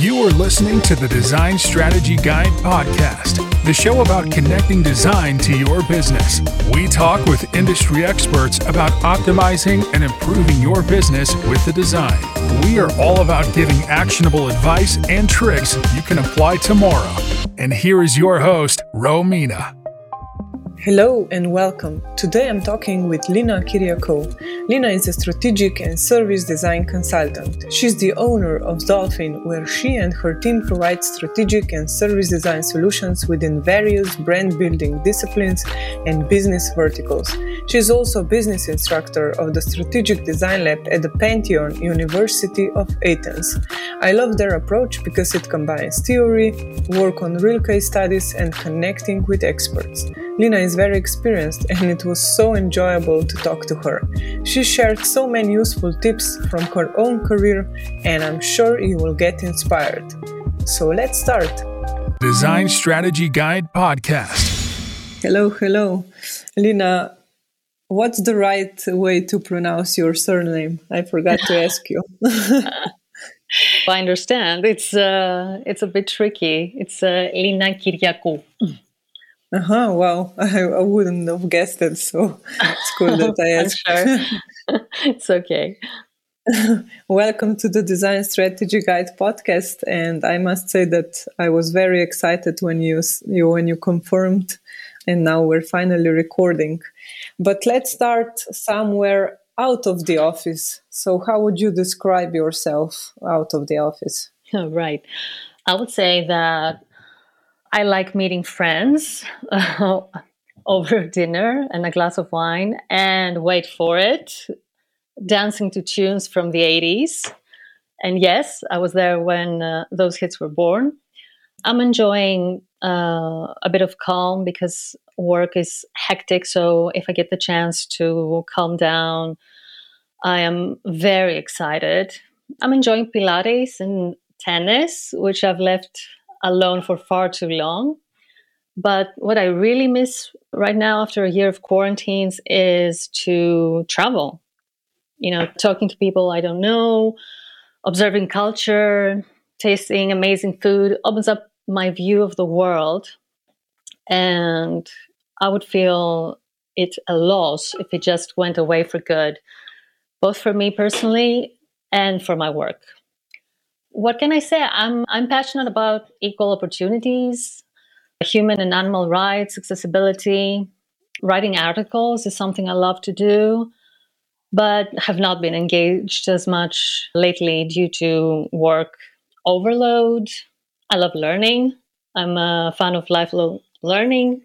You are listening to the Design Strategy Guide podcast, the show about connecting design to your business. We talk with industry experts about optimizing and improving your business with the design. We are all about giving actionable advice and tricks you can apply tomorrow. And here is your host, Romina. Hello and welcome. Today I'm talking with Lina Kyriakou. Lina is a strategic and service design consultant. She's the owner of Dolphin, where she and her team provide strategic and service design solutions within various brand building disciplines and business verticals. She's also a business instructor of the Strategic Design Lab at the Panteion University of Athens. I love their approach because it combines theory, work on real case studies, and connecting with experts. Lina is very experienced and it was so enjoyable to talk to her. She shared so many useful tips from her own career and I'm sure you will get inspired. So let's start. Design Strategy Guide Podcast. Hello, hello. Lina, what's the right way to pronounce your surname? I forgot to ask you. I understand. It's uh, it's a bit tricky. It's uh, Lina Kyriakou. Uh huh. Wow. I, I wouldn't have guessed it. So it's cool that I asked. sure. it's okay. Welcome to the Design Strategy Guide podcast. And I must say that I was very excited when you, you when you confirmed, and now we're finally recording. But let's start somewhere out of the office. So, how would you describe yourself out of the office? Oh, right. I would say that I like meeting friends over dinner and a glass of wine and wait for it, dancing to tunes from the 80s. And yes, I was there when uh, those hits were born. I'm enjoying uh, a bit of calm because work is hectic. So if I get the chance to calm down, I am very excited. I'm enjoying Pilates and tennis, which I've left alone for far too long. But what I really miss right now after a year of quarantines is to travel. You know, talking to people I don't know, observing culture, tasting amazing food opens up my view of the world. And I would feel it a loss if it just went away for good, both for me personally and for my work what can I say? I'm I'm passionate about equal opportunities, human and animal rights, accessibility. Writing articles is something I love to do, but have not been engaged as much lately due to work overload. I love learning. I'm a fan of lifelong learning.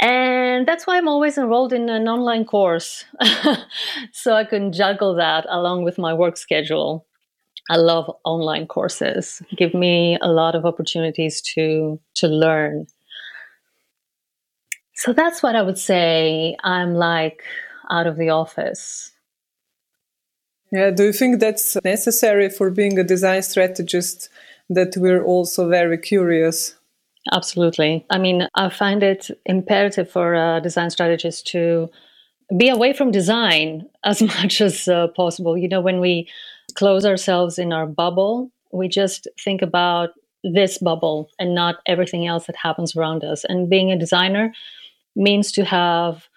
And that's why I'm always enrolled in an online course. so I can juggle that along with my work schedule. I love online courses. Give me a lot of opportunities to to learn. So that's what I would say I'm like out of the office. Yeah, do you think that's necessary for being a design strategist that we're also very curious? Absolutely. I mean, I find it imperative for a design strategist to be away from design as much as uh, possible. You know, when we close ourselves in our bubble. We just think about this bubble and not everything else that happens around us. And being a designer means to have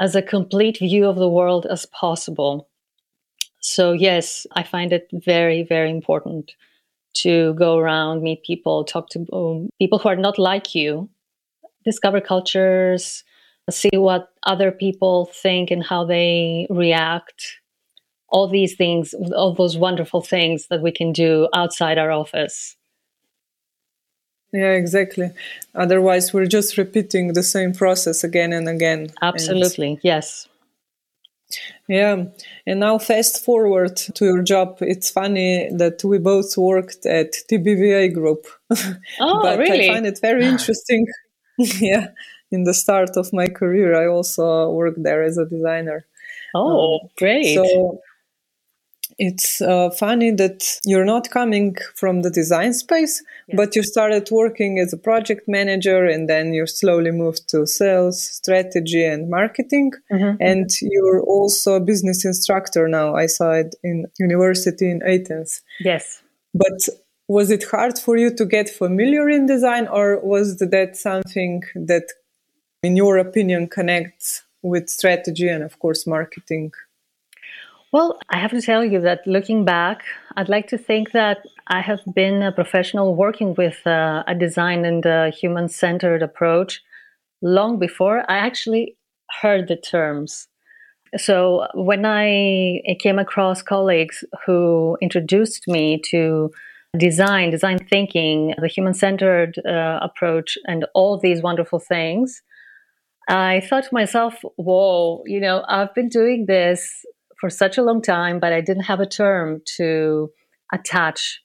as a complete view of the world as possible. So, yes, I find it very, very important to go around, meet people, talk to um, people who are not like you, discover cultures, see what other people think and how they react all these things, all those wonderful things that we can do outside our office. Yeah, exactly. Otherwise, we're just repeating the same process again and again. Absolutely, and, yes. Yeah, and now fast forward to your job. It's funny that we both worked at TBWA Group. Oh, but really? I find it very interesting. yeah, in the start of my career, I also worked there as a designer. Oh, um, great! So it's uh, funny that you're not coming from the design space, yes. but you started working as a project manager and then you slowly moved to sales, strategy, and marketing. Mm-hmm. And you're also a business instructor now. I saw it in university in Athens. Yes. But was it hard for you to get familiar in design or was that something that in your opinion connects with strategy and of course marketing well i have to tell you that looking back i'd like to think that i have been a professional working with uh, a design and a human centered approach long before i actually heard the terms. So when i came across colleagues who introduced me to design, design thinking, the human centered uh, approach, and all these wonderful things, I thought to myself, whoa, you know, I've been doing this for such a long time, but I didn't have a term to attach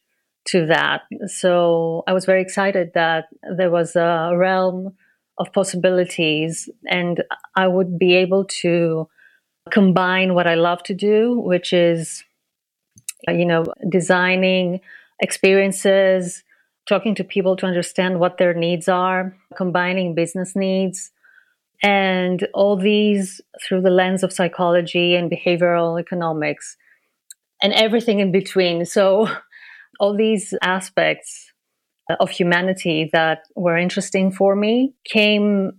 to that. So I was very excited that there was a realm of possibilities and I would be able to combine what I love to do, which is, you know, designing experiences, talking to people to understand what their needs are, combining business needs, and all these through the lens of psychology and behavioral economics and everything in between. So, all these aspects of humanity that were interesting for me came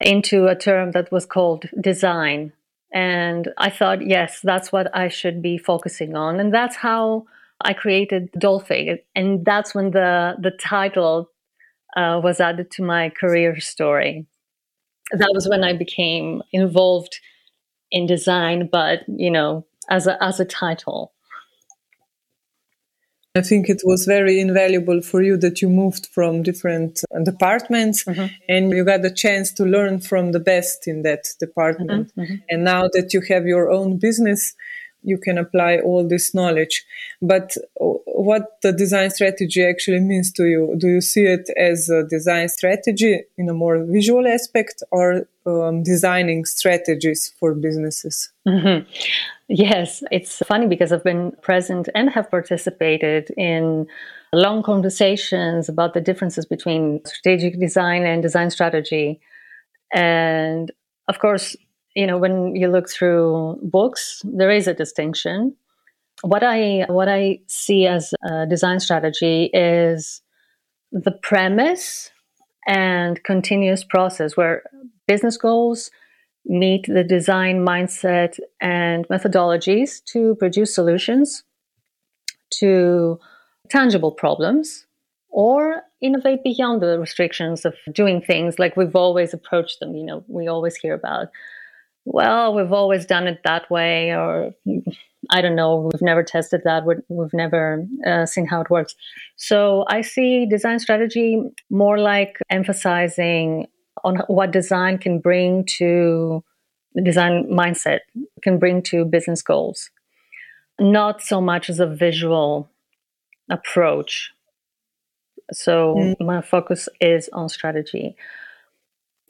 into a term that was called design. And I thought, yes, that's what I should be focusing on. And that's how I created Dolphy, and that's when the the title uh, was added to my career story. That was when I became involved in design, but you know, as a as a title. I think it was very invaluable for you that you moved from different uh, departments mm-hmm. and you got the chance to learn from the best in that department. Mm-hmm. mm-hmm. And now that you have your own business, you can apply all this knowledge. But what the design strategy actually means to you? Do you see it as a design strategy in a more visual aspect or um, designing strategies for businesses? Mm-hmm. Yes, it's funny because I've been present and have participated in long conversations about the differences between strategic design and design strategy. And of course, you know when you look through books there is a distinction. What i what i see as a design strategy is the premise and continuous process where business goals meet the design mindset and methodologies to produce solutions to tangible problems or innovate beyond the restrictions of doing things. Like we've always approached them you know we always hear about well, we've always done it that way, or I don't know, we've never tested that, we've never uh, seen how it works. So I see design strategy more like emphasizing on what design can bring to the design mindset, can bring to business goals, not so much as a visual approach. So mm. my focus is on strategy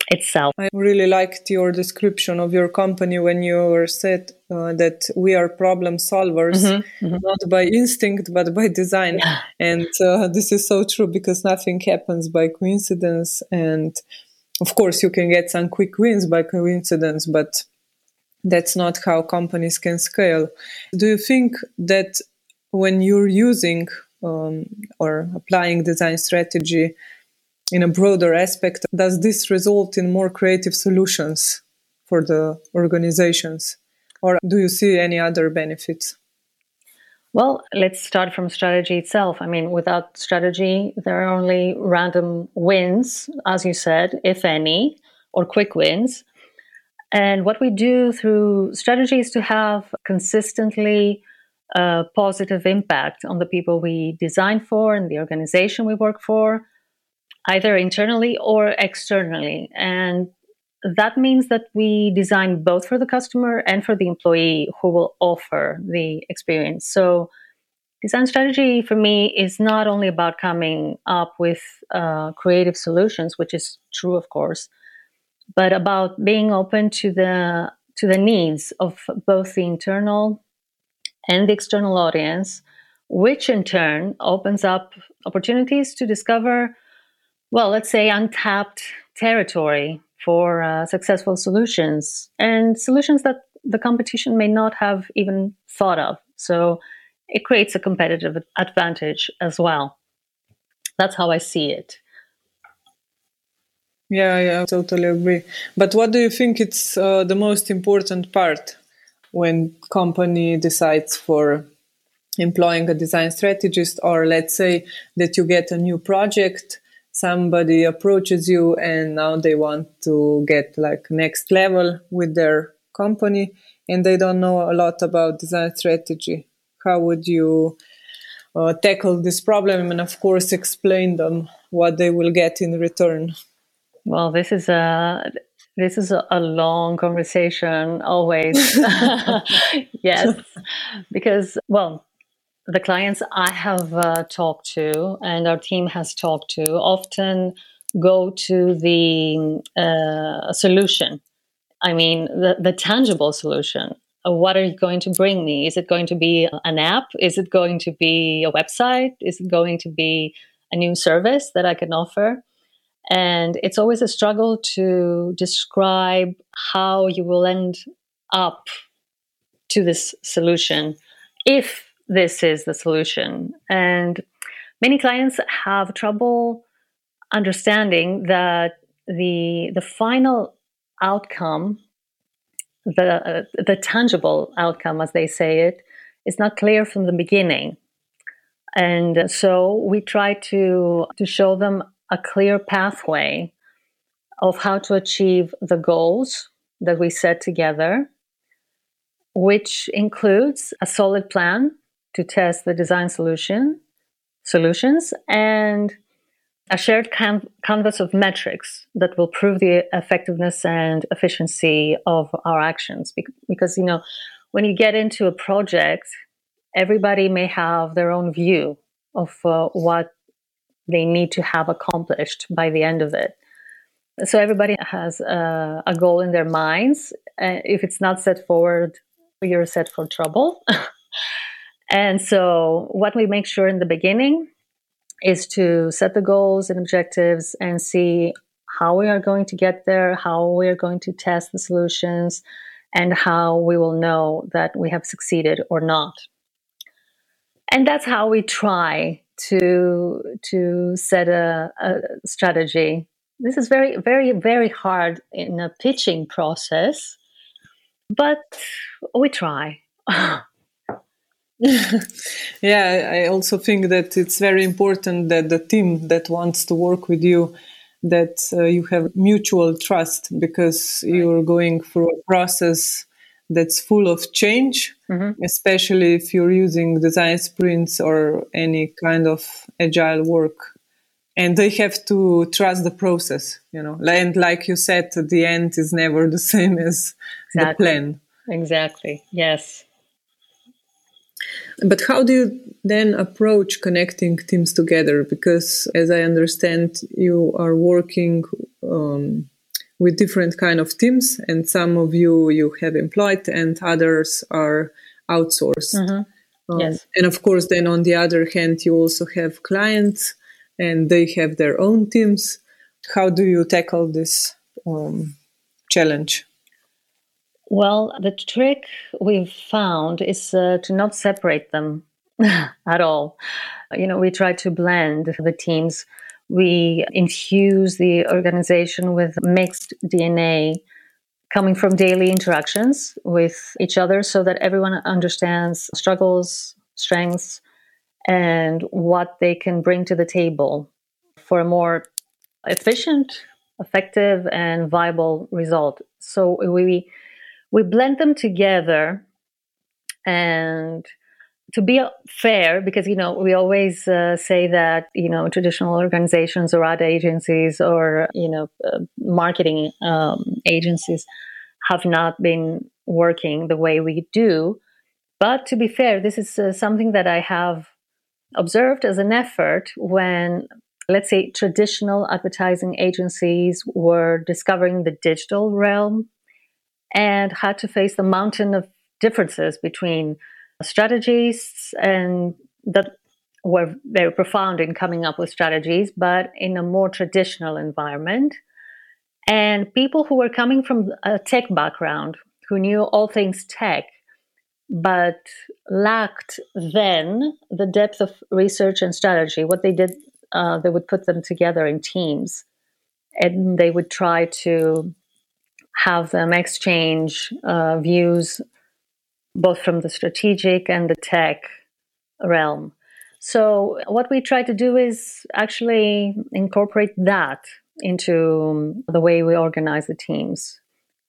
itself. I really liked your description of your company when you said uh, that we are problem solvers, mm-hmm, mm-hmm. not by instinct but by design. Yeah. And uh, this is so true because nothing happens by coincidence. And of course, you can get some quick wins by coincidence, but that's not how companies can scale. Do you think that when you're using um, or applying design strategy, in a broader aspect, does this result in more creative solutions for the organizations? Or do you see any other benefits? Well, let's start from strategy itself. I mean, without strategy, there are only random wins, as you said, if any, or quick wins. And what we do through strategy is to have consistently a positive impact on the people we design for and the organization we work for, either internally or externally. And that means that we design both for the customer and for the employee who will offer the experience. So, design strategy for me is not only about coming up with uh, creative solutions, which is true, of course, but about being open to the to the needs of both the internal and the external audience, which in turn opens up opportunities to discover well, let's say untapped territory for uh, successful solutions and solutions that the competition may not have even thought of. So it creates a competitive advantage as well. That's how I see it. Yeah, yeah, I totally agree. But what do you think it's uh, the most important part when company decides for employing a design strategist or let's say that you get a new project somebody approaches you and now they want to get like next level with their company and they don't know a lot about design strategy. How would you uh, tackle this problem and of course explain them what they will get in return? Well this is a this is a long conversation always. Yes. Because well the clients I have uh, talked to and our team has talked to often go to the uh, solution. I mean, the, the tangible solution. What are you going to bring me? Is it going to be an app? Is it going to be a website? Is it going to be a new service that I can offer? And it's always a struggle to describe how you will end up to this solution if this is the solution. And many clients have trouble understanding that the the final outcome, the uh, the tangible outcome, as they say it, is not clear from the beginning. And so we try to to show them a clear pathway of how to achieve the goals that we set together, which includes a solid plan to test the design solution solutions and a shared can- canvas of metrics that will prove the effectiveness and efficiency of our actions. Be- because you know when you get into a project everybody may have their own view of uh, what they need to have accomplished by the end of it. So everybody has uh, a goal in their minds. Uh, if it's not set forward you're set for trouble And so, what we make sure in the beginning is to set the goals and objectives and see how we are going to get there, how we are going to test the solutions, and how we will know that we have succeeded or not. And that's how we try to to set a, a strategy. This is very, very, very hard in a pitching process, but we try. yeah, I also think that it's very important that the team that wants to work with you that uh, you have mutual trust because right. you're going through a process that's full of change, mm-hmm. especially if you're using design sprints or any kind of agile work. And they have to trust the process, you know. And like you said, the end is never the same as exactly. the plan. Exactly. Yes. But how do you then approach connecting teams together? Because as I understand, you are working um, with different kind of teams, and some of you you have employed, and others are outsourced. Mm-hmm. Um, yes. And of course, then on the other hand, you also have clients, and they have their own teams. How do you tackle this um, challenge? Well, the trick we've found is uh, to not separate them at all. You know, we try to blend the teams. We infuse the organization with mixed DNA coming from daily interactions with each other so that everyone understands struggles, strengths, and what they can bring to the table for a more efficient, effective, and viable result. So we we blend them together and to be fair because you know we always uh, say that you know traditional organizations or ad agencies or you know uh, marketing um, agencies have not been working the way we do. But to be fair this is uh, something that i have observed as an effort when let's say traditional advertising agencies were discovering the digital realm and had to face the mountain of differences between strategies and that were very profound in coming up with strategies, but in a more traditional environment. And people who were coming from a tech background, who knew all things tech, but lacked then the depth of research and strategy. What they did uh, they would put them together in teams and they would try to have them exchange uh, views both from the strategic and the tech realm. So, what we try to do is actually incorporate that into the way we organize the teams.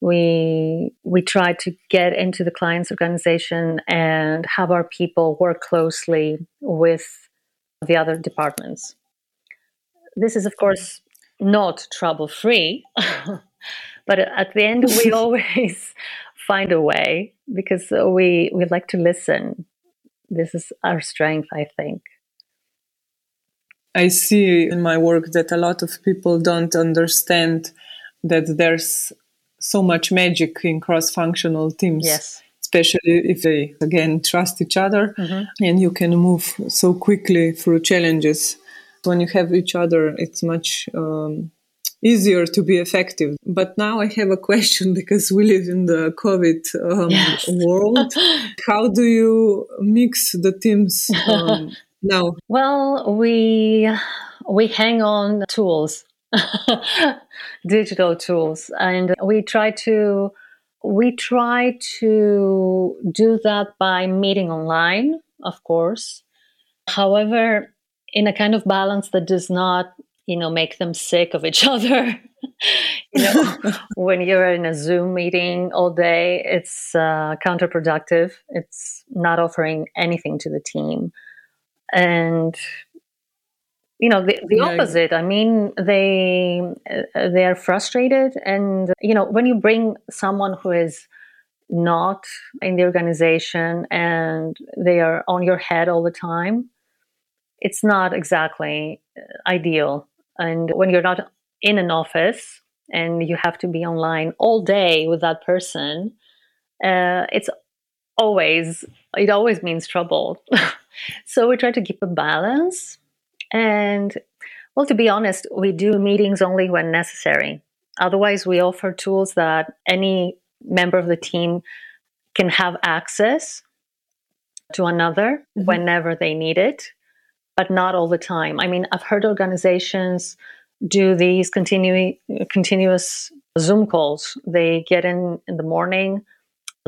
We we try to get into the client's organization and have our people work closely with the other departments. This is, of course, not trouble free, but at the end, we always find a way because we we like to listen. This is our strength, I think. I see in my work that a lot of people don't understand that there's so much magic in cross-functional teams. Yes. Especially if they again trust each other mm-hmm. and you can move so quickly through challenges. When you have each other, it's much um, easier to be effective. But now I have a question because we live in the COVID um, yes. world. How do you mix the teams um, now? Well, we we hang on tools, digital tools, and we try to we try to do that by meeting online, of course. However, in a kind of balance that does not you know make them sick of each other. You know when you're in a zoom meeting all day it's uh, counterproductive. It's not offering anything to the team. And you know the, the yeah. opposite. I mean they uh, they are frustrated. And you know when you bring someone who is not in the organization and they are on your head all the time it's not exactly uh, ideal and when you're not in an office and you have to be online all day with that person, uh, it's always it always means trouble. so we try to keep a balance. And well, to be honest, we do meetings only when necessary. Otherwise, we offer tools that any member of the team can have access to another mm-hmm. whenever they need it but not all the time. I mean, I've heard organizations do these continu- continuous Zoom calls. They get in in the morning,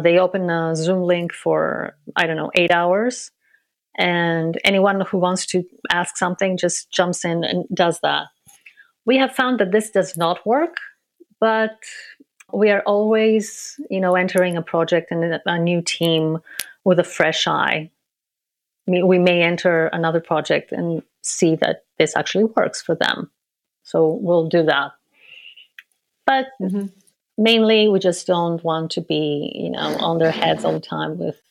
they open a Zoom link for, I don't know, eight hours. And anyone who wants to ask something just jumps in and does that. We have found that this does not work, but we are always, you know, entering a project and a new team with a fresh eye we may enter another project and see that this actually works for them. So we'll do that. But mm-hmm. mainly, we just don't want to be, you know, on their heads all the time with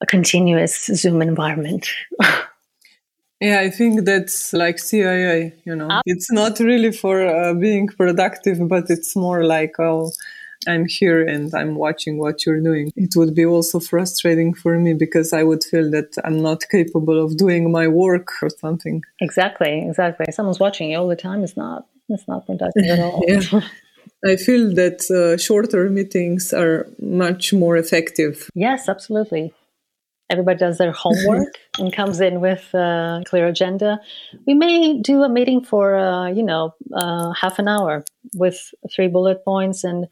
a continuous Zoom environment. yeah, I think that's like CIA, you know, it's not really for uh, being productive, but it's more like, oh, I'm here and I'm watching what you're doing. It would be also frustrating for me because I would feel that I'm not capable of doing my work or something. Exactly, exactly. Someone's watching you all the time is not it's not productive at all. yeah. I feel that uh, shorter meetings are much more effective. Yes, absolutely. Everybody does their homework and comes in with a clear agenda. We may do a meeting for, uh, you know, uh, half an hour with three bullet points and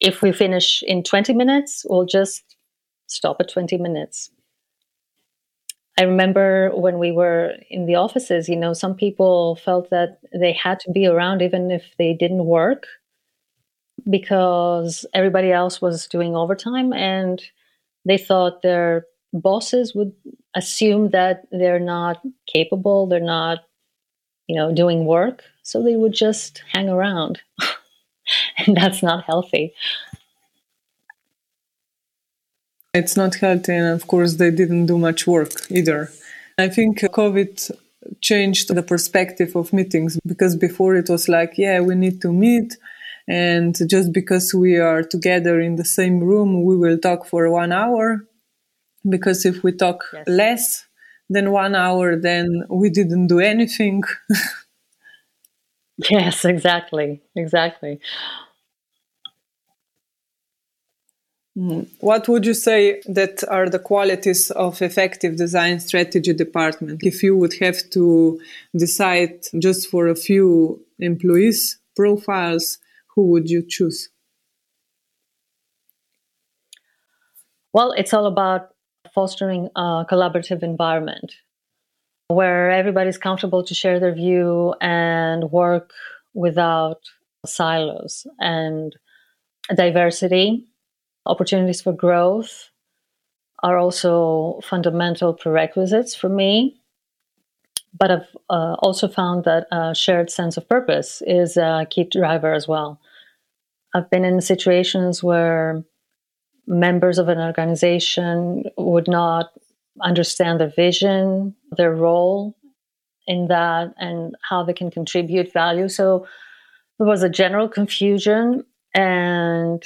if we finish in 20 minutes, we'll just stop at 20 minutes. I remember when we were in the offices, you know, some people felt that they had to be around even if they didn't work because everybody else was doing overtime and they thought their bosses would assume that they're not capable, they're not, you know, doing work. So they would just hang around. and that's not healthy. It's not healthy, and of course, they didn't do much work either. I think uh, COVID changed the perspective of meetings because before it was like, yeah, we need to meet, and just because we are together in the same room, we will talk for one hour. Because if we talk yes. less than one hour, then we didn't do anything. Yes, exactly. Exactly. Mm. Mm. What would you say that are the qualities of effective design strategy department? If you would have to decide just for a few employees profiles, who would you choose? Well, it's all about fostering a collaborative environment where everybody's comfortable to share their view and work without silos and diversity opportunities for growth are also fundamental prerequisites for me. But I've uh, also found that a shared sense of purpose is a key driver as well. I've been in situations where members of an organization would not understand their vision, their role in that, and how they can contribute value. So there was a general confusion, and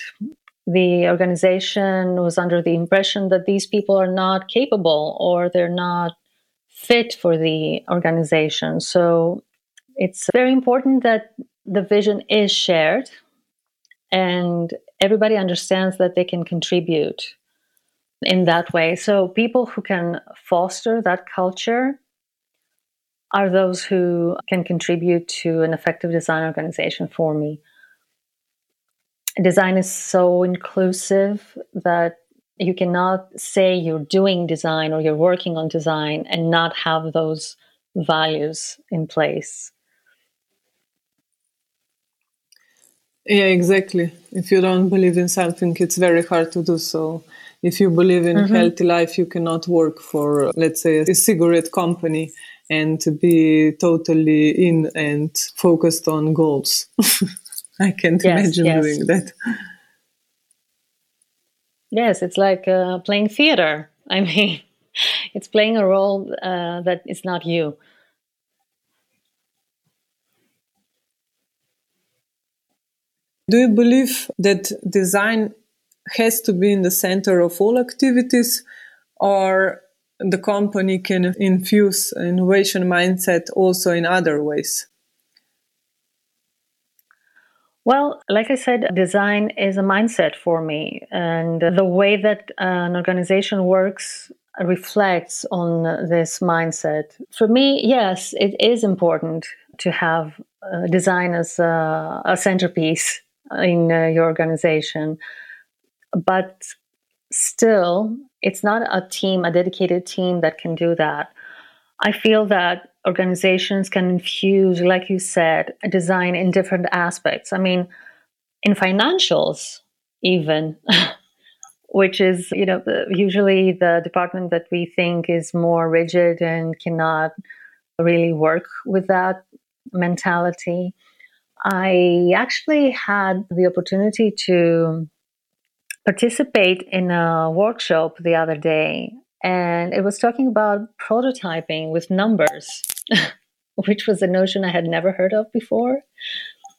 the organization was under the impression that these people are not capable or they're not fit for the organization. So it's very important that the vision is shared and everybody understands that they can contribute in that way. So people who can foster that culture are those who can contribute to an effective design organization for me design is so inclusive that you cannot say you're doing design or you're working on design and not have those values in place. Yeah, exactly. If you don't believe in something, it's very hard to do so. If you believe in mm-hmm. healthy life, you cannot work for, let's say, a cigarette company and be totally in and focused on goals. I can't yes, imagine yes. doing that. Yes, it's like uh, playing theater. I mean, it's playing a role uh, that is not you. Do you believe that design has to be in the center of all activities, or the company can infuse innovation mindset also in other ways? Well, like I said, design is a mindset for me. And the way that an organization works reflects on this mindset. For me, yes, it is important to have uh, design as a, a centerpiece in uh, your organization. But still, it's not a team, a dedicated team that can do that. I feel that organizations can infuse, like you said, design in different aspects. I mean, in financials, even, which is, you know, usually the department that we think is more rigid and cannot really work with that mentality. I actually had the opportunity to participate in a workshop the other day and it was talking about prototyping with numbers, which was a notion I had never heard of before,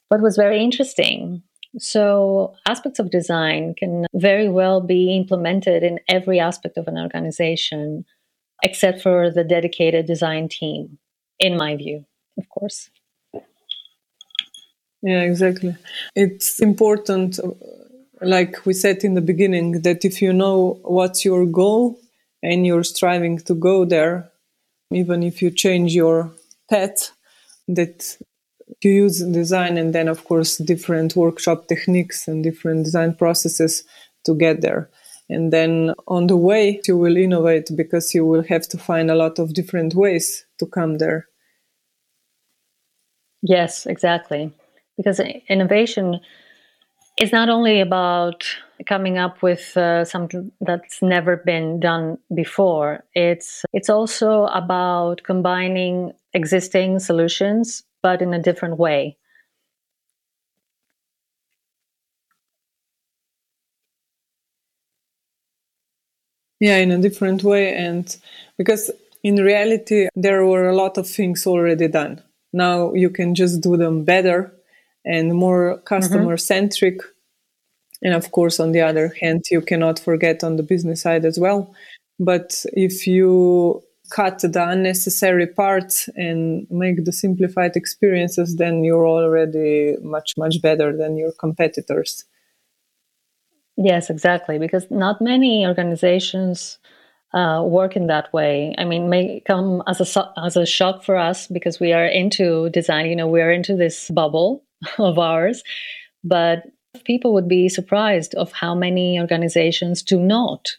but was very interesting. So, aspects of design can very well be implemented in every aspect of an organization, except for the dedicated design team, in my view, of course. Yeah, exactly. It's important, like we said in the beginning, that if you know what's your goal, and you're striving to go there, even if you change your path, that you use design and then, of course, different workshop techniques and different design processes to get there. And then on the way, you will innovate because you will have to find a lot of different ways to come there. Yes, exactly. Because innovation is not only about coming up with uh, something that's never been done before. It's it's also about combining existing solutions, but in a different way. Yeah, in a different way, and because in reality there were a lot of things already done. Now you can just do them better and more customer centric. Mm-hmm and of course, on the other hand, you cannot forget on the business side as well. But if you cut the unnecessary parts and make the simplified experiences, then you're already much, much better than your competitors. Yes, exactly. Because not many organizations uh, work in that way. I mean, may come as a as a shock for us because we are into design. You know, we are into this bubble of ours, but people would be surprised of how many organizations do not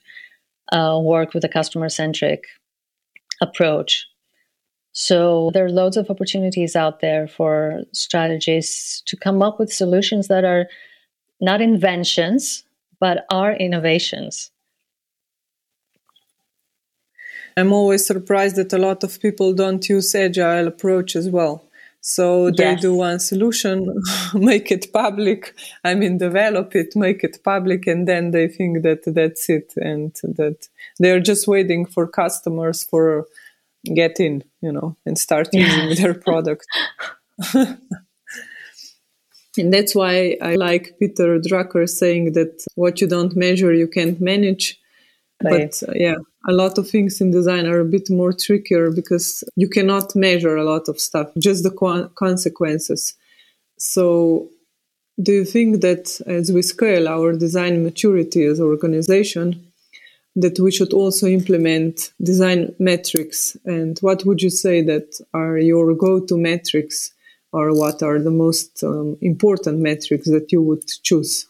uh, work with a customer centric approach. So there are loads of opportunities out there for strategists to come up with solutions that are not inventions, but are innovations. I'm always surprised that a lot of people don't use agile approach as well. So they yes. do one solution, make it public. I mean, develop it, make it public, and then they think that that's it, and that they're just waiting for customers for get in, you know, and start using their product. and that's why I like Peter Drucker saying that what you don't measure, you can't manage. Right. But uh, yeah, a lot of things in design are a bit more trickier because you cannot measure a lot of stuff, just the co- consequences. So, do you think that as we scale our design maturity as an organization, that we should also implement design metrics? And what would you say that are your go-to metrics, or what are the most um, important metrics that you would choose?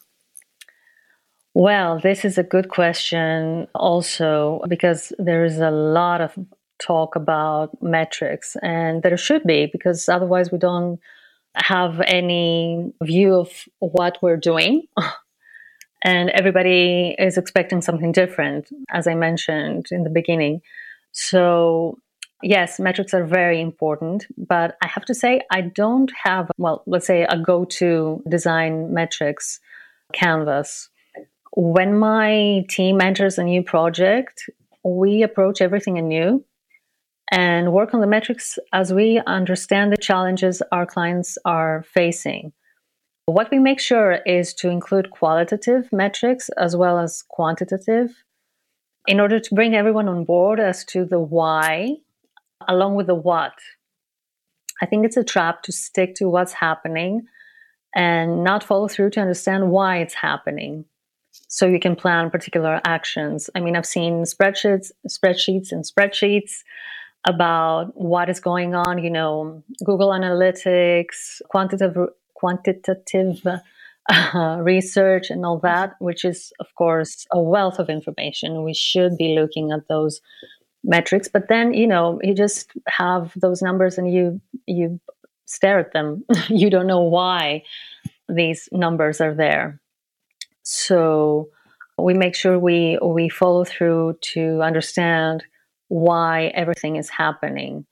Well, this is a good question also because there is a lot of talk about metrics and there should be because otherwise we don't have any view of what we're doing. and everybody is expecting something different, as I mentioned in the beginning. So, yes, metrics are very important, but I have to say, I don't have, well, let's say a go to design metrics canvas when my team enters a new project, we approach everything anew and work on the metrics as we understand the challenges our clients are facing. What we make sure is to include qualitative metrics as well as quantitative in order to bring everyone on board as to the why along with the what. I think it's a trap to stick to what's happening and not follow through to understand why it's happening so you can plan particular actions. I mean, I've seen spreadsheets, spreadsheets, and spreadsheets about what is going on. You know, Google Analytics, quantitative quantitative uh, research, and all that, which is of course a wealth of information. We should be looking at those metrics, but then you know, you just have those numbers and you you stare at them. you don't know why these numbers are there. So we make sure we we follow through to understand why everything is happening.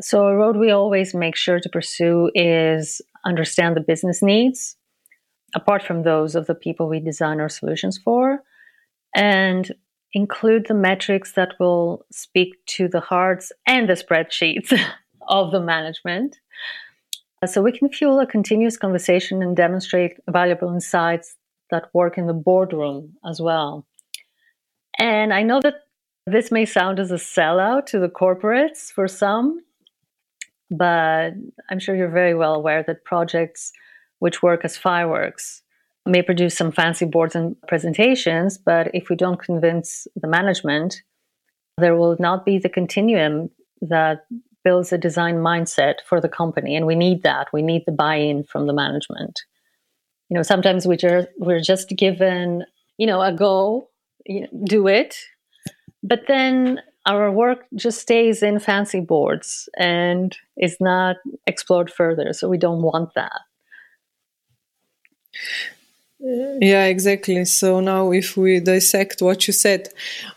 So a road we always make sure to pursue is understand the business needs, apart from those of the people we design our solutions for, and include the metrics that will speak to the hearts and the spreadsheets of the management. So we can fuel a continuous conversation and demonstrate valuable insights that work in the boardroom as well. And I know that this may sound as a sellout to the corporates for some, but I'm sure you're very well aware that projects which work as fireworks may produce some fancy boards and presentations, but if we don't convince the management, there will not be the continuum that builds a design mindset for the company. And we need that. We need the buy in from the management you know sometimes we just we're just given you know a go you know, do it. But then our work just stays in fancy boards and is not explored further. So we don't want that yeah, exactly. So now, if we dissect what you said,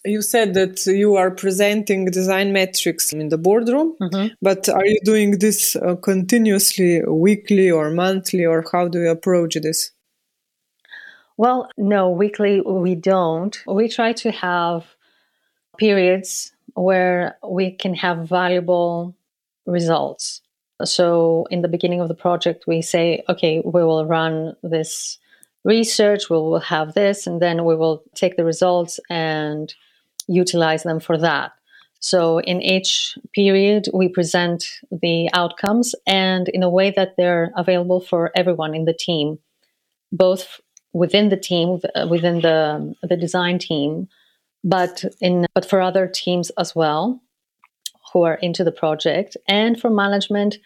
you said that you are presenting design metrics in the boardroom, mm-hmm. but are you doing this uh, continuously, weekly or monthly, or how do you approach this? Well, no, weekly we don't. We try to have periods where we can have valuable results. So, in the beginning of the project, we say, okay, we will run this research, we will have this, and then we will take the results and utilize them for that. So, in each period, we present the outcomes and in a way that they're available for everyone in the team, both within the team, uh, within the the design team, but in but for other teams as well who are into the project, and for management,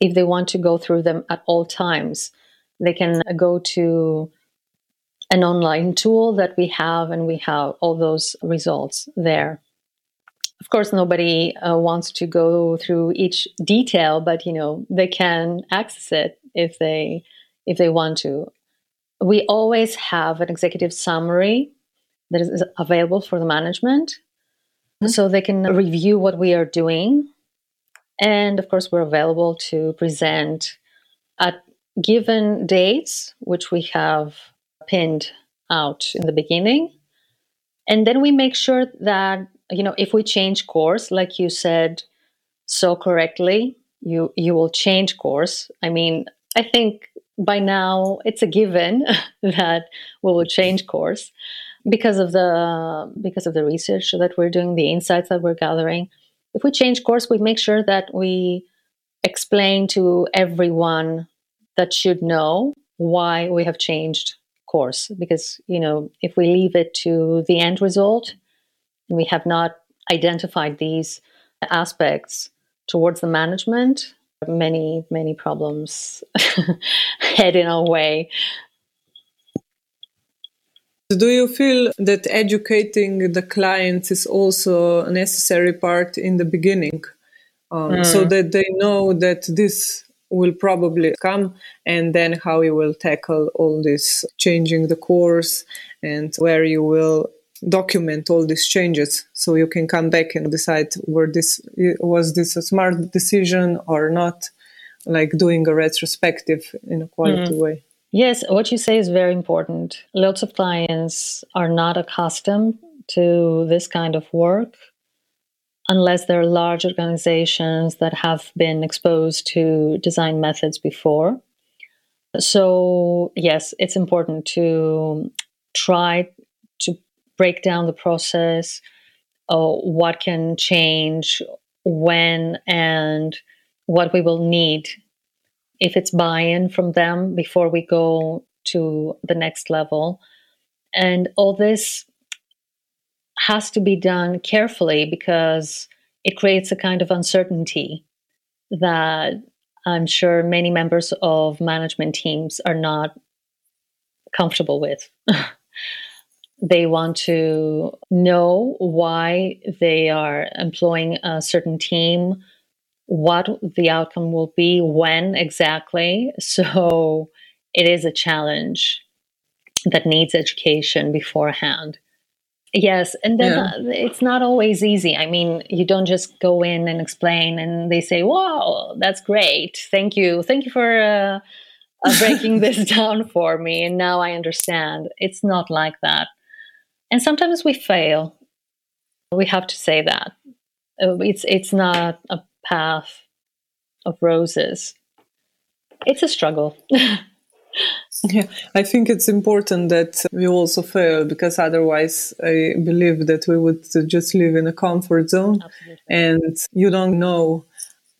if they want to go through them at all times, they can go to an online tool that we have, and we have all those results there. Of course nobody uh, wants to go through each detail but you know they can access it if they if they want to. We always have an executive summary that is available for the management mm-hmm. so they can review what we are doing. And of course we're available to present at given dates which we have pinned out in the beginning. And then we make sure that you know if we change course like you said so correctly you you will change course. I mean i think by now it's a given that we will change course because of the because of the research that we're doing the insights that we're gathering. If we change course we make sure that we explain to everyone that should know why we have changed course because you know if we leave it to the end result and we have not identified these aspects towards the management. Many, many problems head in our way. Do you feel that educating the clients is also a necessary part in the beginning? Um, mm. So that they know that this will probably come and then how you will tackle all this changing the course and where you will document all these changes. So you can come back and decide were this was this a smart decision or not like doing a retrospective in a quality mm. way. Yes what you say is very important. Lots of clients are not accustomed to this kind of work unless they're large organizations that have been exposed to design methods before so yes it's important to try to break down the process, uh, what can change, when, and what we will need if it's buy in from them before we go to the next level. And all this has to be done carefully because it creates a kind of uncertainty that I'm sure many members of management teams are not comfortable with. They want to know why they are employing a certain team, what the outcome will be, when exactly. So it is a challenge that needs education beforehand. Yes, and then yeah. uh, it's not always easy. I mean, you don't just go in and explain, and they say, "Wow, that's great! Thank you, thank you for uh, uh, breaking this down for me." And now I understand. It's not like that. And sometimes we fail. We have to say that. Uh, it's, it's not a path of roses. It's a struggle. yeah, I think it's important that we also fail because otherwise, I believe that we would just live in a comfort zone. Absolutely. and you don't know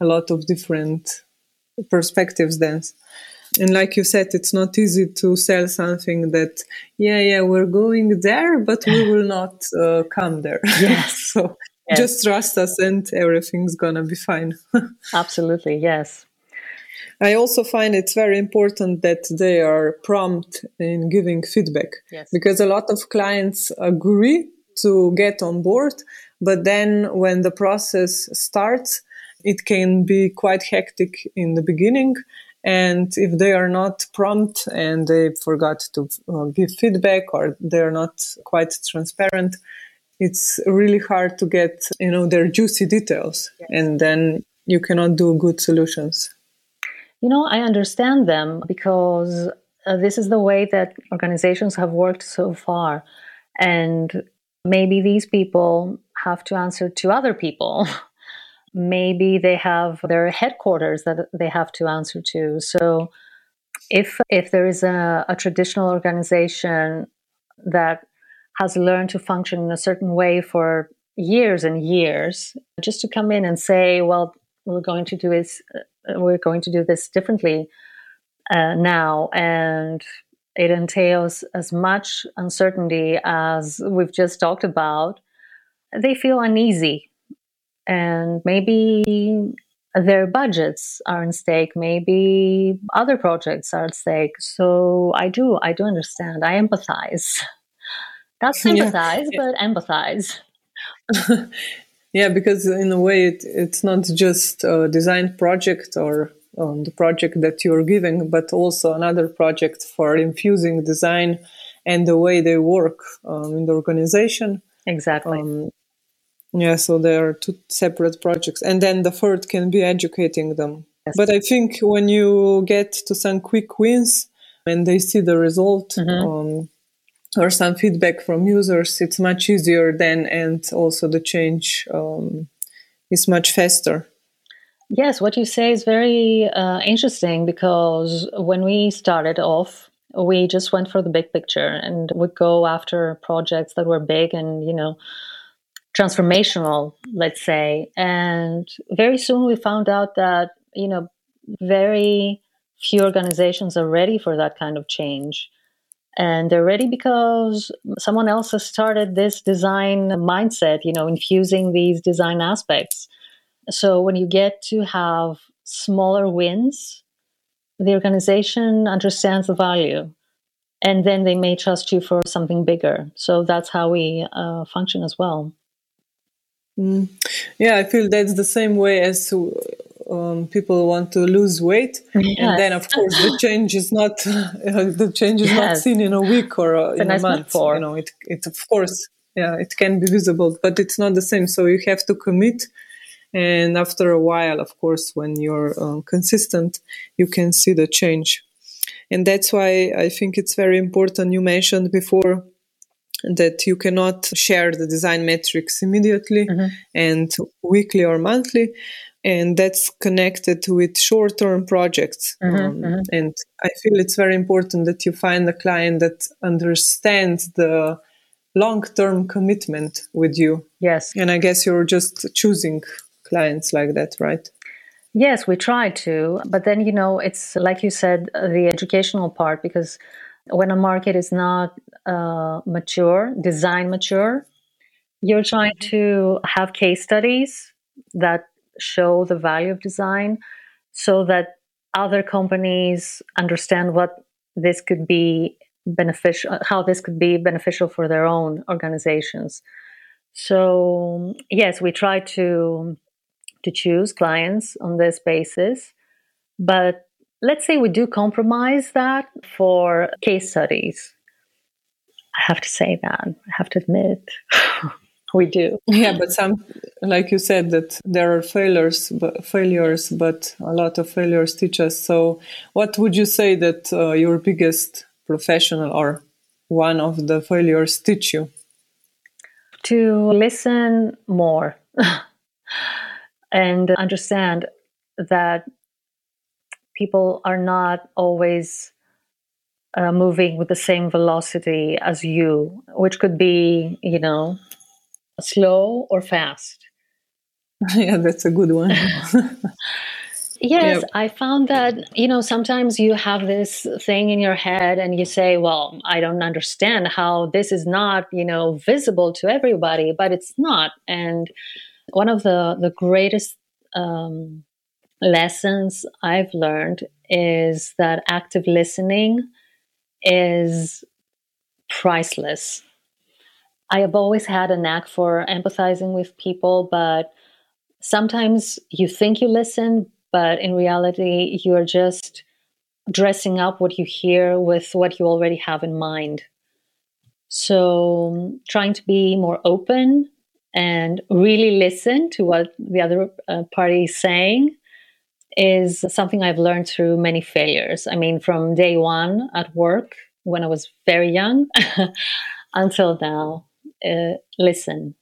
a lot of different perspectives then. And like you said it's not easy to sell something that yeah yeah we're going there but we will not uh, come there. Yes so yes. just trust us and everything's gonna be fine. Absolutely yes I also find it's very important that they are prompt in giving feedback yes. because a lot of clients agree to get on board, but then when the process starts, it can be quite hectic in the beginning and if they are not prompt and they forgot to uh, give feedback or they're not quite transparent, it's really hard to get, you know, their juicy details. Yes. And then you cannot do good solutions. You know, I understand them because uh, this is the way that organizations have worked so far. And maybe these people have to answer to other people maybe they have their headquarters that they have to answer to. So if if there is a, a traditional organization that has learned to function in a certain way for years and years, just to come in and say, well, we're going to do this, uh, we're going to do this differently uh, now, and it entails as much uncertainty as we've just talked about, they feel uneasy. And maybe their budgets are at stake, maybe other projects are at stake. So I do, I do understand. I empathize. Not sympathize, yeah. but empathize. yeah, because in a way, it, it's not just a design project or on the project that you're giving, but also another project for infusing design and the way they work um, in the organization. Exactly. Um, yeah, so there are two separate projects. And then the third can be educating them. Yes. But I think when you get to some quick wins and they see the result mm-hmm. Or some feedback from users, it's much easier then, and also the change um, is much faster. Yes, what you say is very uh, interesting because when we started off, we just went for the big picture and would go after projects that were big and, you know, transformational, let's say. And very soon we found out that, you know, very few organizations are ready for that kind of change. And they're ready because someone else has started this design mindset, you know, infusing these design aspects. So when you get to have smaller wins, the organization understands the value and then they may trust you for something bigger. So that's how we uh, function as well. Mm. Yeah, I feel that's the same way as um, people want to lose weight, yes. and then of course the change is not the change is yes. not seen in a week or uh, in nice a month. Metaphor. You know, it it of course yeah it can be visible, but it's not the same. So you have to commit and after a while, of course, when you're uh, consistent, you can see the change. And that's why I think it's very important. You mentioned before that you cannot share the design metrics immediately mm-hmm. and weekly or monthly. And that's connected with short term projects. Mm-hmm, um, mm-hmm. And I feel it's very important that you find a client that understands the long term commitment with you. Yes. And I guess you're just choosing clients like that, right? Yes, we try to. But then, you know, it's like you said, the educational part, because when a market is not uh, mature, design mature, you're trying mm-hmm. to have case studies that show the value of design so that other companies understand what this could be beneficial, how this could be beneficial for their own organizations. So, yes, we try to to choose clients on this basis. But let's say we do compromise that for case studies. I have to say that. I have to admit. we do. Yeah, but some, like you said, that there are failures, but failures, but a lot of failures teach us. So, what would you say that uh, your biggest professional or one of the failures teach you? To listen more. and understand that people are not always uh, moving with the same velocity as you, which could be, you know, slow or fast. yeah, that's a good one. Yes, yep. I found that, you know, sometimes you have this thing in your head and you say, well, I don't understand how this is not, you know, visible to everybody, but it's not. And one of the, the greatest um, lessons I've learned is that active listening is priceless. I have always had a knack for empathizing with people, but sometimes you think you listen, but in reality, you're just dressing up what you hear with what you already have in mind. So, trying to be more open and really listen to what the other uh, party is saying is something I've learned through many failures. I mean, from day one at work when I was very young until now, Uh, listen.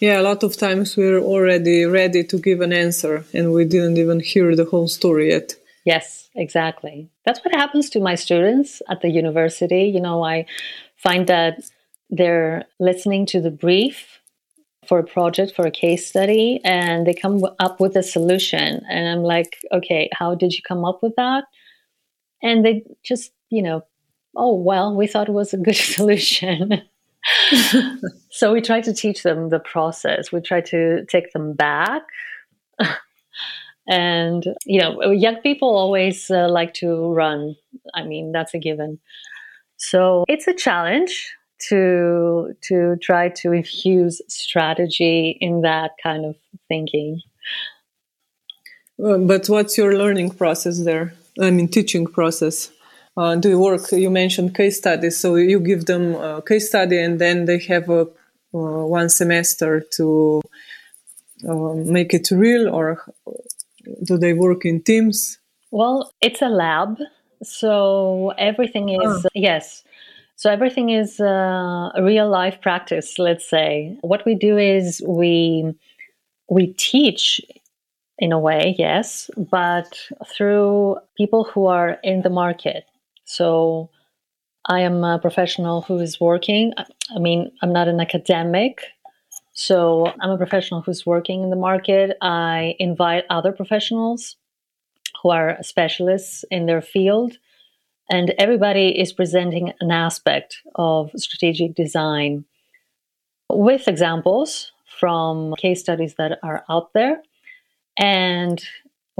Yeah, a lot of times we're already ready to give an answer and we didn't even hear the whole story yet. Yes, exactly. That's what happens to my students at the university. You know, I find that they're listening to the brief for a project for a case study and they come up with a solution and i'm like okay how did you come up with that And they just, you know, oh, well, we thought it was a good solution. so we try to teach them the process. We try to take them back. and, you know, young people always uh, like to run. I mean, that's a given. So it's a challenge to to try to infuse strategy in that kind of thinking. But what's your learning process there? I mean, teaching process. Uh, do you work? You mentioned case studies, so you give them a case study, and then they have a uh, one semester to uh, make it real, or do they work in teams? Well, it's a lab, so everything is oh. yes. So everything is uh, a real life practice. Let's say what we do is we we teach in a way, yes, but through people who are in the market. So I am a professional who is working. I mean, I'm not an academic. So I'm a professional who's working in the market. I invite other professionals who are specialists in their field. And everybody is presenting an aspect of strategic design with examples from case studies that are out there and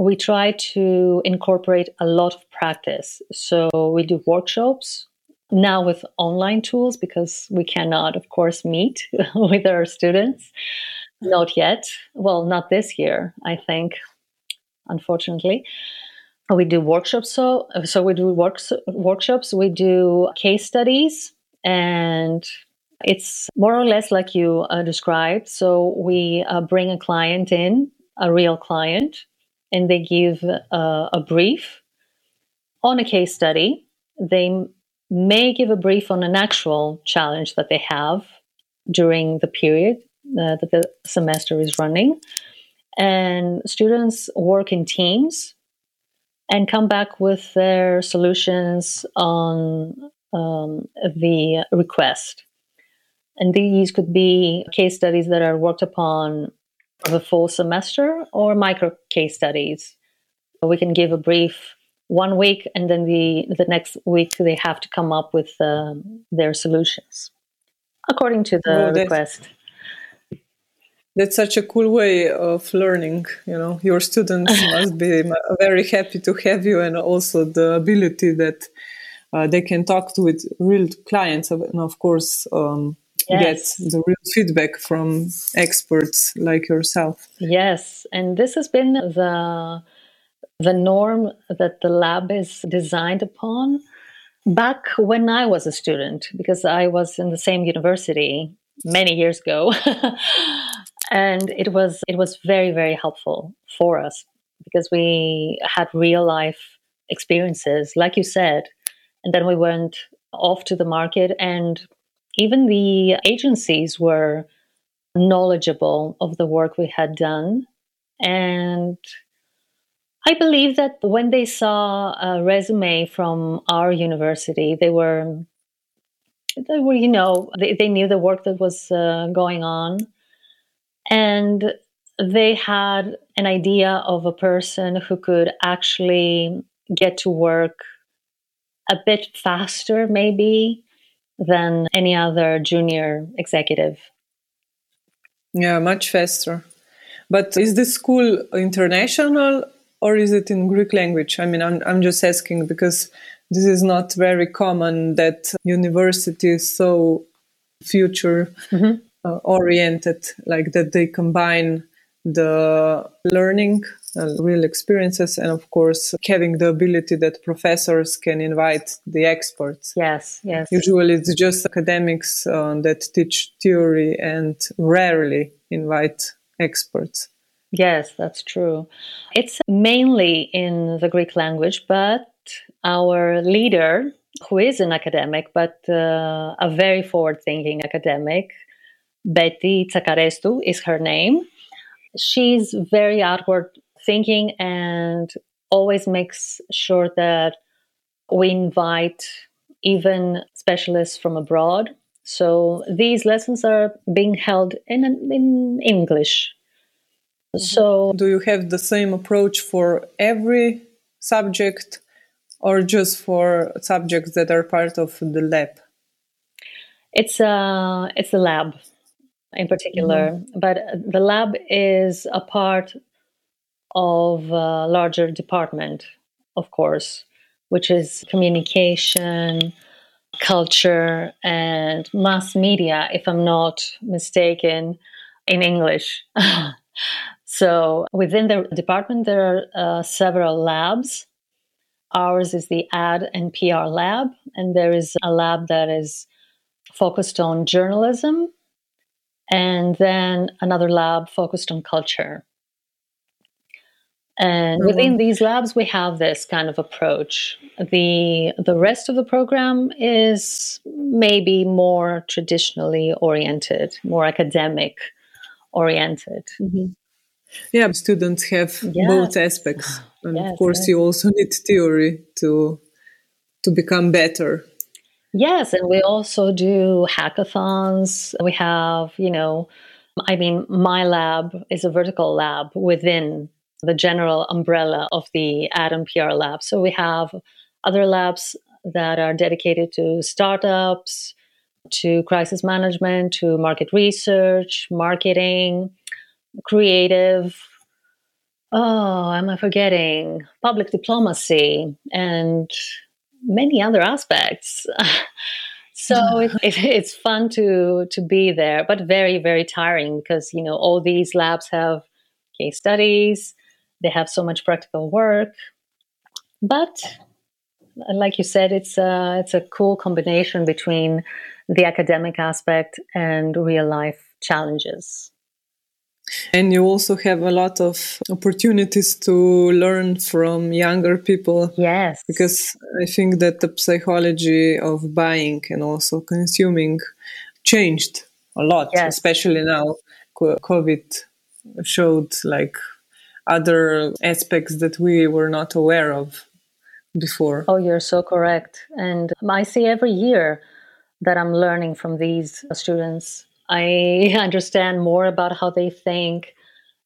we try to incorporate a lot of practice. So we do workshops now with online tools because we cannot, of course, meet with our students. Not yet. Well, not this year, I think, unfortunately. We do workshops. So, so we do works, workshops. We do case studies, and it's more or less like you uh, described. So we uh, bring a client in a real client and they give a, a brief on a case study. They may give a brief on an actual challenge that they have during the period uh, that the semester is running. And students work in teams and come back with their solutions on um, the request. And these could be case studies that are worked upon of a full semester or micro case studies. We can give a brief one week, and then the the next week they have to come up with uh, their solutions according to the request. That's such a cool way of learning. You know, your students must be very happy to have you, and also the ability that uh, they can talk to with real clients, and of course. Um, yes. get the real feedback from experts like yourself. Yes, and this has been the the norm that the lab is designed upon back when I was a student because I was in the same university many years ago. and it was it was very very helpful for us because we had real life experiences like you said and then we went off to the market and even the agencies were knowledgeable of the work we had done. And I believe that when they saw a resume from our university, they were, they were, you know, they, they knew the work that was uh, going on. And they had an idea of a person who could actually get to work a bit faster, maybe, than any other junior executive. Yeah, much faster. But is this school international or is it in Greek language? I mean, I'm, I'm just asking because this is not very common that university is so future mm-hmm. uh, oriented, like that they combine the learning uh, real experiences and of course having the ability that professors can invite the experts. Yes yes. Usually it's just academics uh, that teach theory and rarely invite experts. Yes that's true. It's mainly in the greek language but our leader who is an academic but uh, a very forward thinking academic betty tsakarestou is her name she's very outward thinking and always makes sure that we invite even specialists from abroad. So these lessons are being held in in English. Mm-hmm. So do you have the same approach for every subject or just for subjects that are part of the lab? It's a it's a lab in particular, mm-hmm. but the lab is a part of a larger department, of course, which is communication, culture, and mass media, if I'm not mistaken, in English. so within the department, there are uh, several labs. Ours is the ad and PR lab, and there is a lab that is focused on journalism, and then another lab focused on culture. And mm-hmm. within these labs, we have this kind of approach. The the rest of the program is maybe more traditionally oriented, more academic oriented. Mm-hmm. Yeah, students have yes. both aspects, and yes, of course, yes. you also need theory to to become better. Yes, and we also do hackathons. We have, you know, I mean, my lab is a vertical lab within the general umbrella of the ad and PR lab. So we have other labs that are dedicated to startups, to crisis management, to market research, marketing, creative. Oh, am I forgetting? Public diplomacy and many other aspects. so it, it, it's fun to to be there, but very very tiring because you know all these labs have case studies, they have so much practical work. But uh, like you said, it's a, it's a cool combination between the academic aspect and real life challenges. And you also have a lot of opportunities to learn from younger people. Yes. Because I think that the psychology of buying and also consuming changed a lot, yes. especially now COVID showed like other aspects that we were not aware of before. Oh, you're so correct. And I see every year that I'm learning from these students. I understand more about how they think,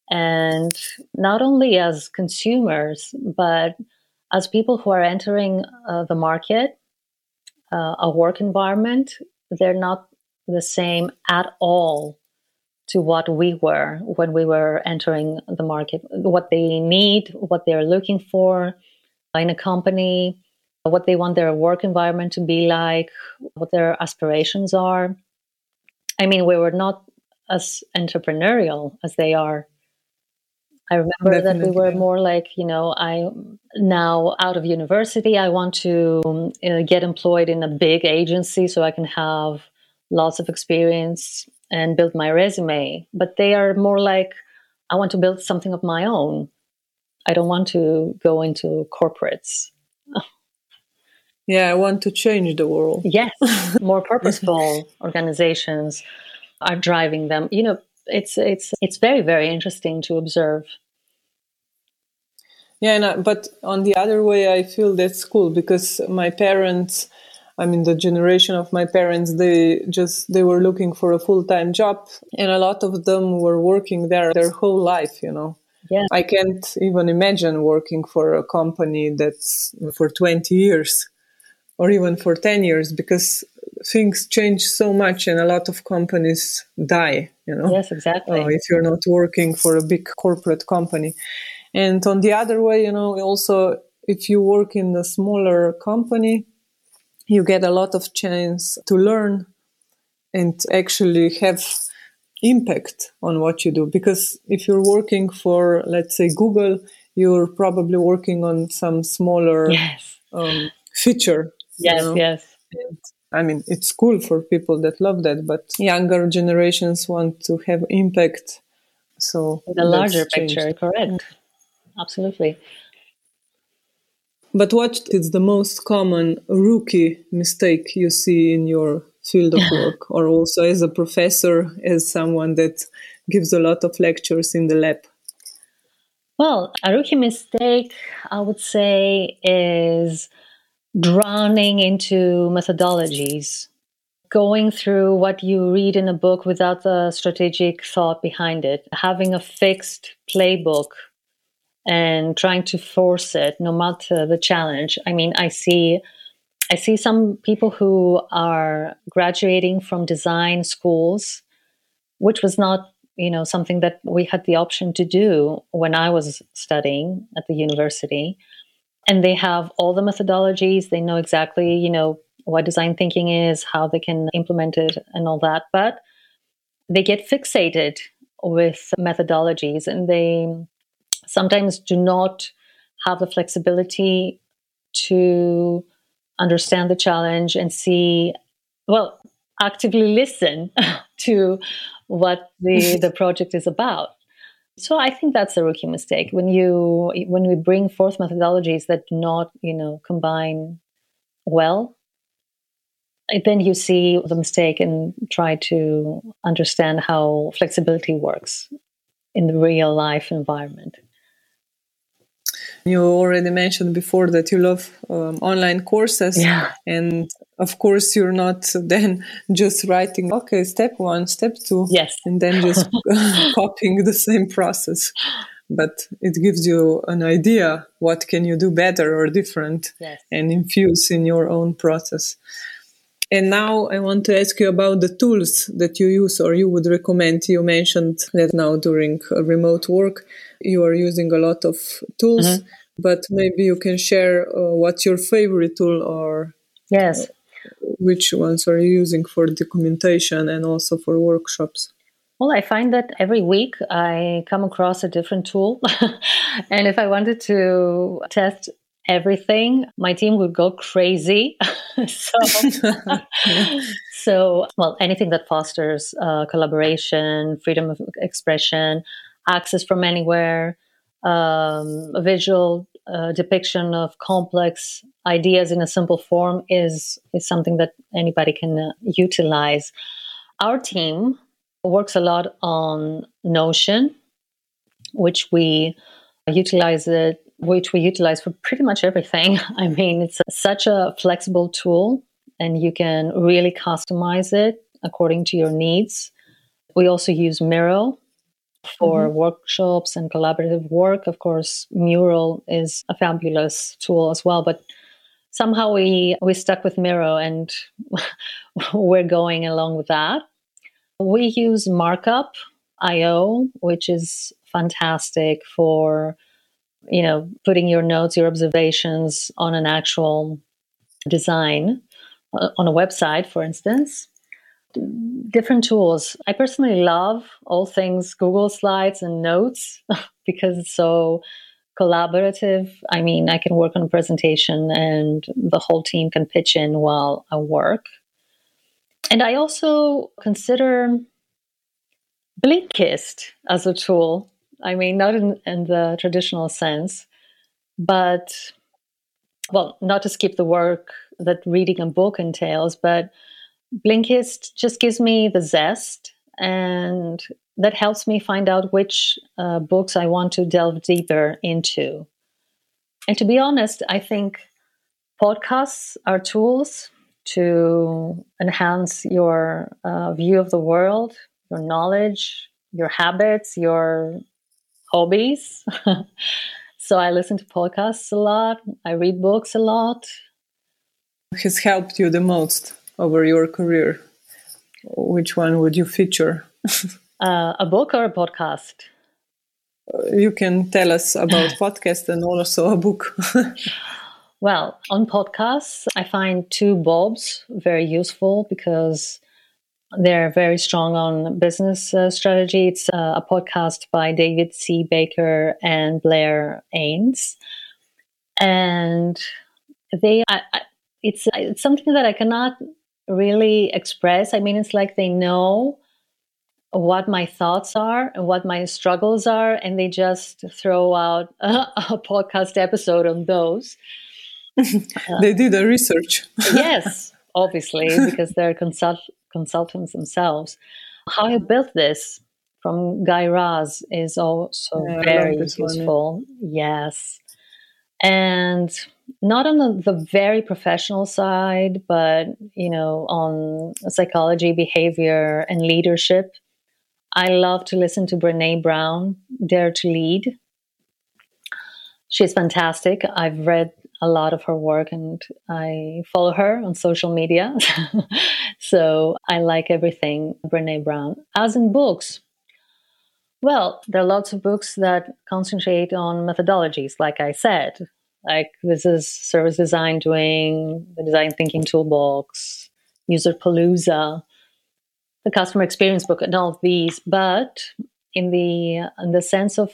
and not only as consumers, but as people who are entering uh, the market, uh, a work environment, they're not the same at all to what we were when we were entering the market, what they need, what they're looking for in a company, what they want their work environment to be like, what their aspirations are. I mean, we were not as entrepreneurial as they are. I remember Definitely. that we were more like, you know, I now out of university, I want to uh, get employed in a big agency so I can have lots of experience and build my resume. But they are more like, I want to build something of my own. I don't want to go into corporates. yeah, I want to change the world. Yes, more purposeful organizations are driving them. You know, it's it's it's very very interesting to observe. Yeah, and, uh, but on the other way, I feel that's cool because my parents I mean, the generation of my parents, they just, they were looking for a full-time job and a lot of them were working there their whole life, you know. Yeah. I can't even imagine working for a company that's for 20 years or even for 10 years because things change so much and a lot of companies die, you know. Yes, exactly. Uh, if you're not working for a big corporate company. And on the other way, you know, also if you work in a smaller company, you get a lot of chance to learn and actually have impact on what you do because if you're working for let's say google you're probably working on some smaller yes. um, feature yes you know? yes and, i mean it's cool for people that love that but younger generations want to have impact so the larger picture correct absolutely but what is the most common rookie mistake you see in your field of work, or also as a professor, as someone that gives a lot of lectures in the lab? Well, a rookie mistake, I would say, is drowning into methodologies, going through what you read in a book without the strategic thought behind it, having a fixed playbook and trying to force it no matter the challenge. I mean, I see I see some people who are graduating from design schools, which was not, you know, something that we had the option to do when I was studying at the university. And they have all the methodologies, they know exactly, you know, what design thinking is, how they can implement it and all that, but they get fixated with methodologies and they sometimes do not have the flexibility to understand the challenge and see, well, actively listen to what the, the project is about. So I think that's a rookie mistake when you when we bring forth methodologies that do not you know combine well. Then you see the mistake and try to understand how flexibility works in the real life environment. You already mentioned before that you love um, online courses. Yeah. And of course, you're not then just writing, okay, step one, step two. Yes. And then just copying the same process. But it gives you an idea what can you do better or different yes. and infuse in your own process. And now I want to ask you about the tools that you use or you would recommend. You mentioned that now during remote work, you are using a lot of tools, mm-hmm. but maybe you can share uh, what's your favorite tool or yes, which ones are you using for documentation and also for workshops. Well, I find that every week I come across a different tool. and if I wanted to test everything, my team would go crazy. so, so, well, anything that fosters uh, collaboration, freedom of expression, access from anywhere, um, a visual uh, depiction of complex ideas in a simple form is is something that anybody can uh, utilize. Our team works a lot on Notion, which we utilize it which we utilize for pretty much everything. I mean, it's such a flexible tool and you can really customize it according to your needs. We also use Miro for mm-hmm. workshops and collaborative work. Of course, Mural is a fabulous tool as well, but somehow we we stuck with Miro and we're going along with that. We use Markup IO, which is fantastic for you know, putting your notes, your observations on an actual design uh, on a website, for instance. Different tools. I personally love all things Google Slides and Notes because it's so collaborative. I mean, I can work on a presentation and the whole team can pitch in while I work. And I also consider Blinkist as a tool I mean, not in, in the traditional sense, but well, not to skip the work that reading a book entails, but Blinkist just gives me the zest and that helps me find out which uh, books I want to delve deeper into. And to be honest, I think podcasts are tools to enhance your uh, view of the world, your knowledge, your habits, your hobbies. so I listen to podcasts a lot. I read books a lot. Has helped you the most over your career? Which one would you feature? uh, a book or a podcast? Uh, you can tell us about podcast and also a book. well, on podcasts, I find 2Bobs very useful because they're very strong on business uh, strategy. It's uh, a podcast by David C. Baker and Blair Enns. And they, I, I, it's, it's something that I cannot really express. I mean, it's like they know what my thoughts are and what my struggles are, and they just throw out a, a podcast episode on those. they did the research. yes, obviously, because they're consult- consultants themselves. How you built this from Guy Raz is also yeah, very useful. One, yeah. Yes. And not on the, the, very professional side, but you know, on psychology, behavior, and leadership. I love to listen to Brene Brown, Dare to Lead. She's fantastic. I've read a lot of her work and I follow her on social media. so I like everything Brene Brown. As in books, well, there are lots of books that concentrate on methodologies, like I said. Like this is service design doing the design thinking toolbox, user palooza, the customer experience book, and all of these. But in the in the sense of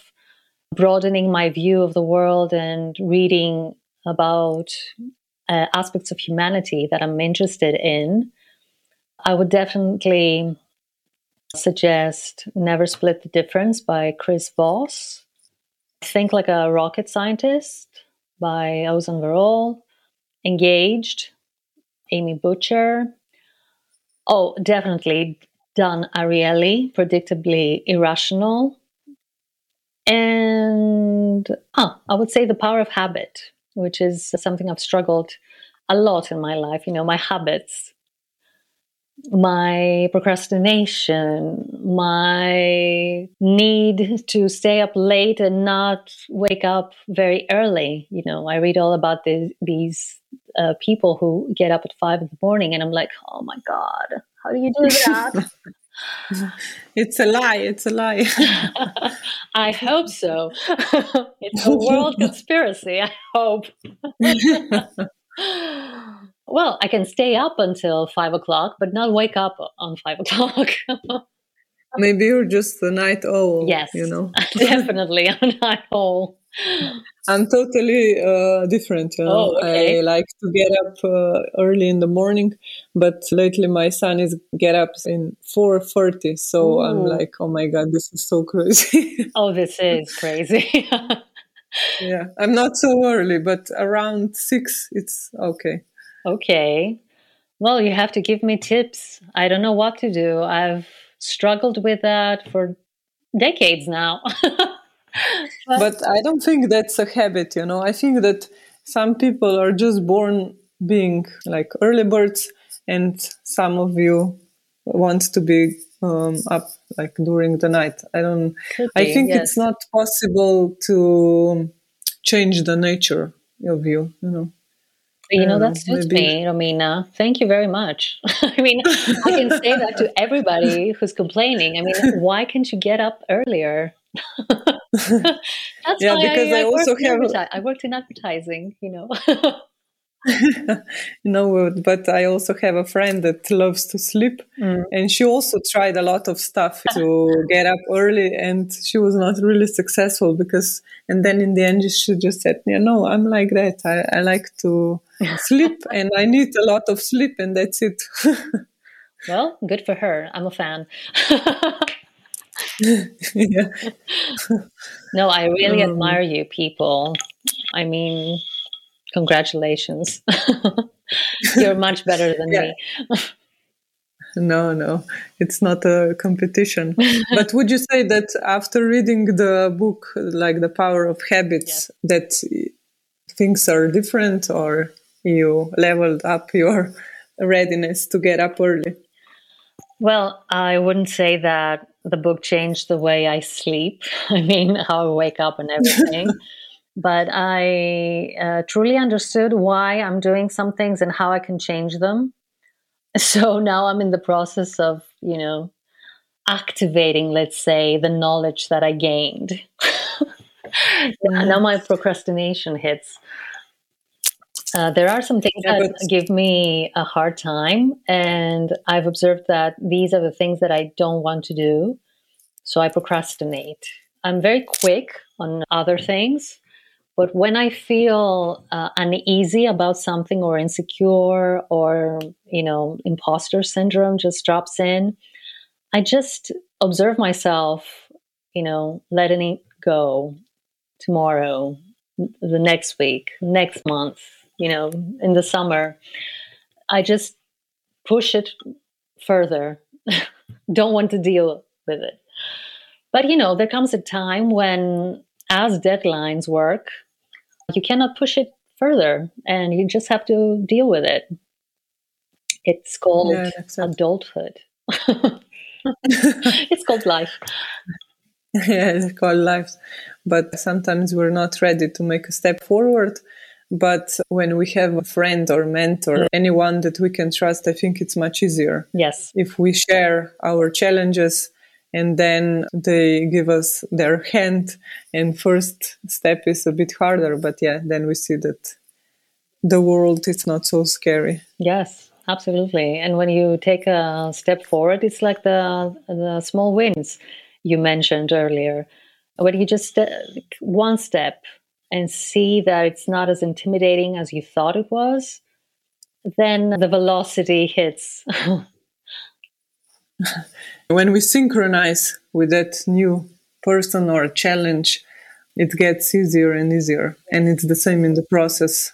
broadening my view of the world and reading about uh, aspects of humanity that I'm interested in, I would definitely suggest Never Split the Difference by Chris Voss. Think Like a Rocket Scientist by Ozan Varol. Engaged, Amy Bucher. Oh, definitely Dan Ariely, Predictably Irrational. And ah, I would say The Power of Habit which is something I've struggled a lot in my life. You know, my habits, my procrastination, my need to stay up late and not wake up very early. You know, I read all about the, these uh, people who get up at five in the morning, and I'm like, oh my God, how do you do that? it's a lie. It's a lie. I hope so. it's a world conspiracy. I hope. Well, I can stay up until five o'clock, but not wake up on five o'clock. Maybe you're just a night owl. Yes, you know, definitely a night owl. I'm totally uh, different. You know? oh, okay. I like to get up uh, early in the morning, but lately my son is get up in 4:30. So Ooh. I'm like, oh my god, this is so crazy. oh, this is crazy. yeah, I'm not so early, but around six, it's okay. Okay. Well, you have to give me tips. I don't know what to do. I've struggled with that for decades now but I don't think that's a habit, you know. I think that some people are just born being like early birds, and some of you want to be um, up like during the night. I don't. Be, I think yes. it's not possible to change the nature of you. You know. You know, that suits maybe. me, Romina. Thank you very much. I mean, I can say that to everybody who's complaining. I mean, why can't you get up earlier? That's yeah, because I, I, I also have. I worked in advertising, you know. no, but I also have a friend that loves to sleep, mm. and she also tried a lot of stuff to get up early, and she was not really successful because. And then in the end, she just said, "Yeah, no, I'm like that. I, I like to sleep, and I need a lot of sleep, and that's it." well, good for her. I'm a fan. yeah. no, I really um, admire you people. I mean, congratulations. You're much better than me. no, no, it's not a competition. but would you say that after reading the book, like The Power of Habits, yes. that things are different or you leveled up your readiness to get up early? Well, I wouldn't say that the book changed the way I sleep. I mean, how I wake up and everything. But I uh, truly understood why I'm doing some things and how I can change them. So now I'm in the process of, you know, activating, let's say, the knowledge that I gained. now my procrastination hits. Uh, there are some things that give me a hard time, and I've observed that these are the things that I don't want to do. So I procrastinate. I'm very quick on other things, but when I feel uh, uneasy about something or insecure or, you know, imposter syndrome just drops in, I just observe myself, you know, letting it go tomorrow, the next week, next month, you know, in the summer. I just push it further. Don't want to deal with it. But you know, there comes a time when, as deadlines work, you cannot push it further and you just have to deal with it. It's called yeah, adulthood. it's called life. Yeah, it's called life. but sometimes we're not ready to make a step forward. But when we have a friend or mentor, mm. anyone that we can trust, I think it's much easier. Yes. If we share our challenges and then they give us their hand and first step is a bit harder, but yeah, then we see that the world is not so scary. Yes, absolutely. And when you take a step forward, it's like the the small wins you mentioned earlier. When you just uh, one step and see that it's not as intimidating as you thought it was, then the velocity hits. when we synchronize with that new person or challenge, it gets easier and easier. And it's the same in the process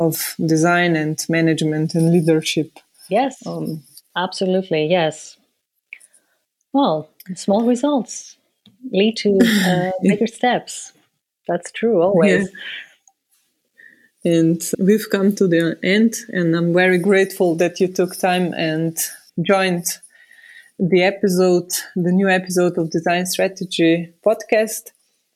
of design and management and leadership. Yes, um, absolutely. Yes. Well, small results lead to uh, bigger steps. That's true always. Yeah. And we've come to the end, and I'm very grateful that you took time and joined the episode, the new episode of Design Strategy podcast.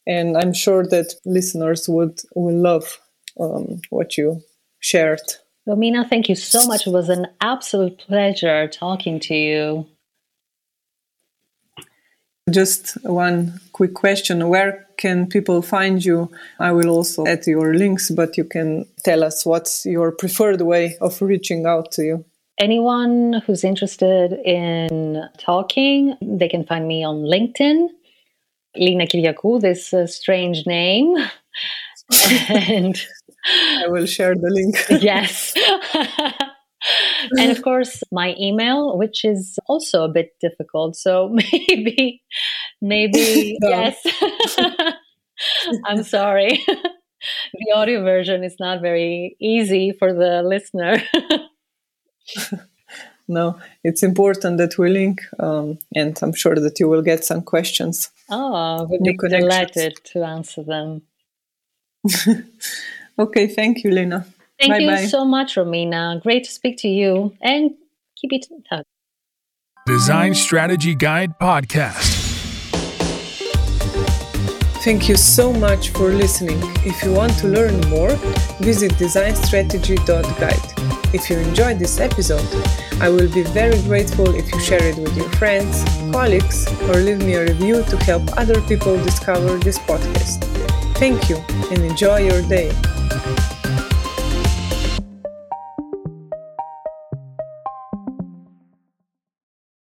And I'm sure that listeners would will love um, what you shared. Romina, thank you so much. It was an absolute pleasure talking to you. Just one quick question. Where can people find you? I will also add your links, but you can tell us what's your preferred way of reaching out to you. Anyone who's interested in talking, they can find me on LinkedIn. Lina Kyriakou, this uh, strange name. and I will share the link. yes. and of course, my email, which is also a bit difficult. So maybe, maybe, yes. I'm sorry. the audio version is not very easy for the listener. no, it's important that we link, um, and I'm sure that you will get some questions. Oh, we'd be delighted to answer them. okay, thank you, Lina. Thank Bye-bye. you so much, Romina. Great to speak to you and keep it in touch. Design Strategy Guide Podcast. Thank you so much for listening. If you want to learn more, visit designstrategy.guide. If you enjoyed this episode, I will be very grateful if you share it with your friends, colleagues, or leave me a review to help other people discover this podcast. Thank you and enjoy your day.